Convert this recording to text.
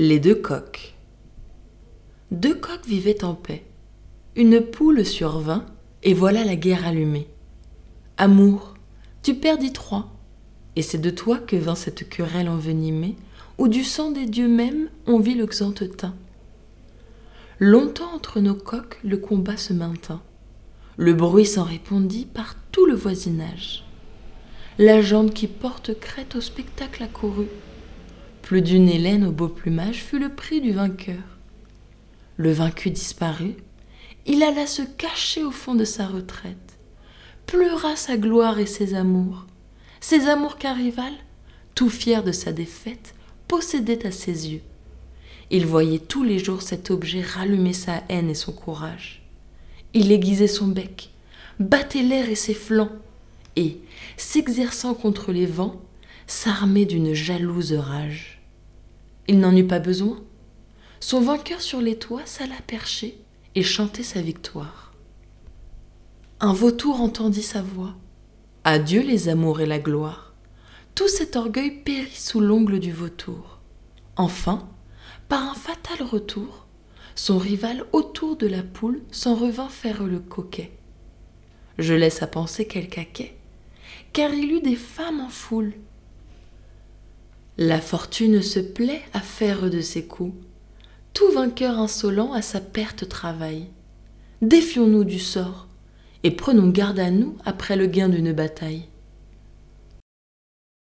Les deux coqs. Deux coqs vivaient en paix. Une poule survint, et voilà la guerre allumée. Amour, tu perdis trois, et c'est de toi que vint cette querelle envenimée, où du sang des dieux mêmes on vit le teint. Longtemps entre nos coqs le combat se maintint. Le bruit s'en répondit par tout le voisinage. La jambe qui porte crête au spectacle accourut. Plus d'une hélène au beau plumage fut le prix du vainqueur. Le vaincu disparut, il alla se cacher au fond de sa retraite, pleura sa gloire et ses amours, ses amours qu'un rival, tout fier de sa défaite, possédait à ses yeux. Il voyait tous les jours cet objet rallumer sa haine et son courage. Il aiguisait son bec, battait l'air et ses flancs, et, s'exerçant contre les vents, s'armait d'une jalouse rage. Il n'en eut pas besoin. Son vainqueur sur les toits s'alla percher et chantait sa victoire. Un vautour entendit sa voix. Adieu les amours et la gloire. Tout cet orgueil périt sous l'ongle du vautour. Enfin, par un fatal retour, son rival autour de la poule s'en revint faire le coquet. Je laisse à penser quel caquet, car il eut des femmes en foule la fortune se plaît à faire de ses coups. Tout vainqueur insolent à sa perte travaille. Défions-nous du sort, et prenons garde à nous après le gain d'une bataille.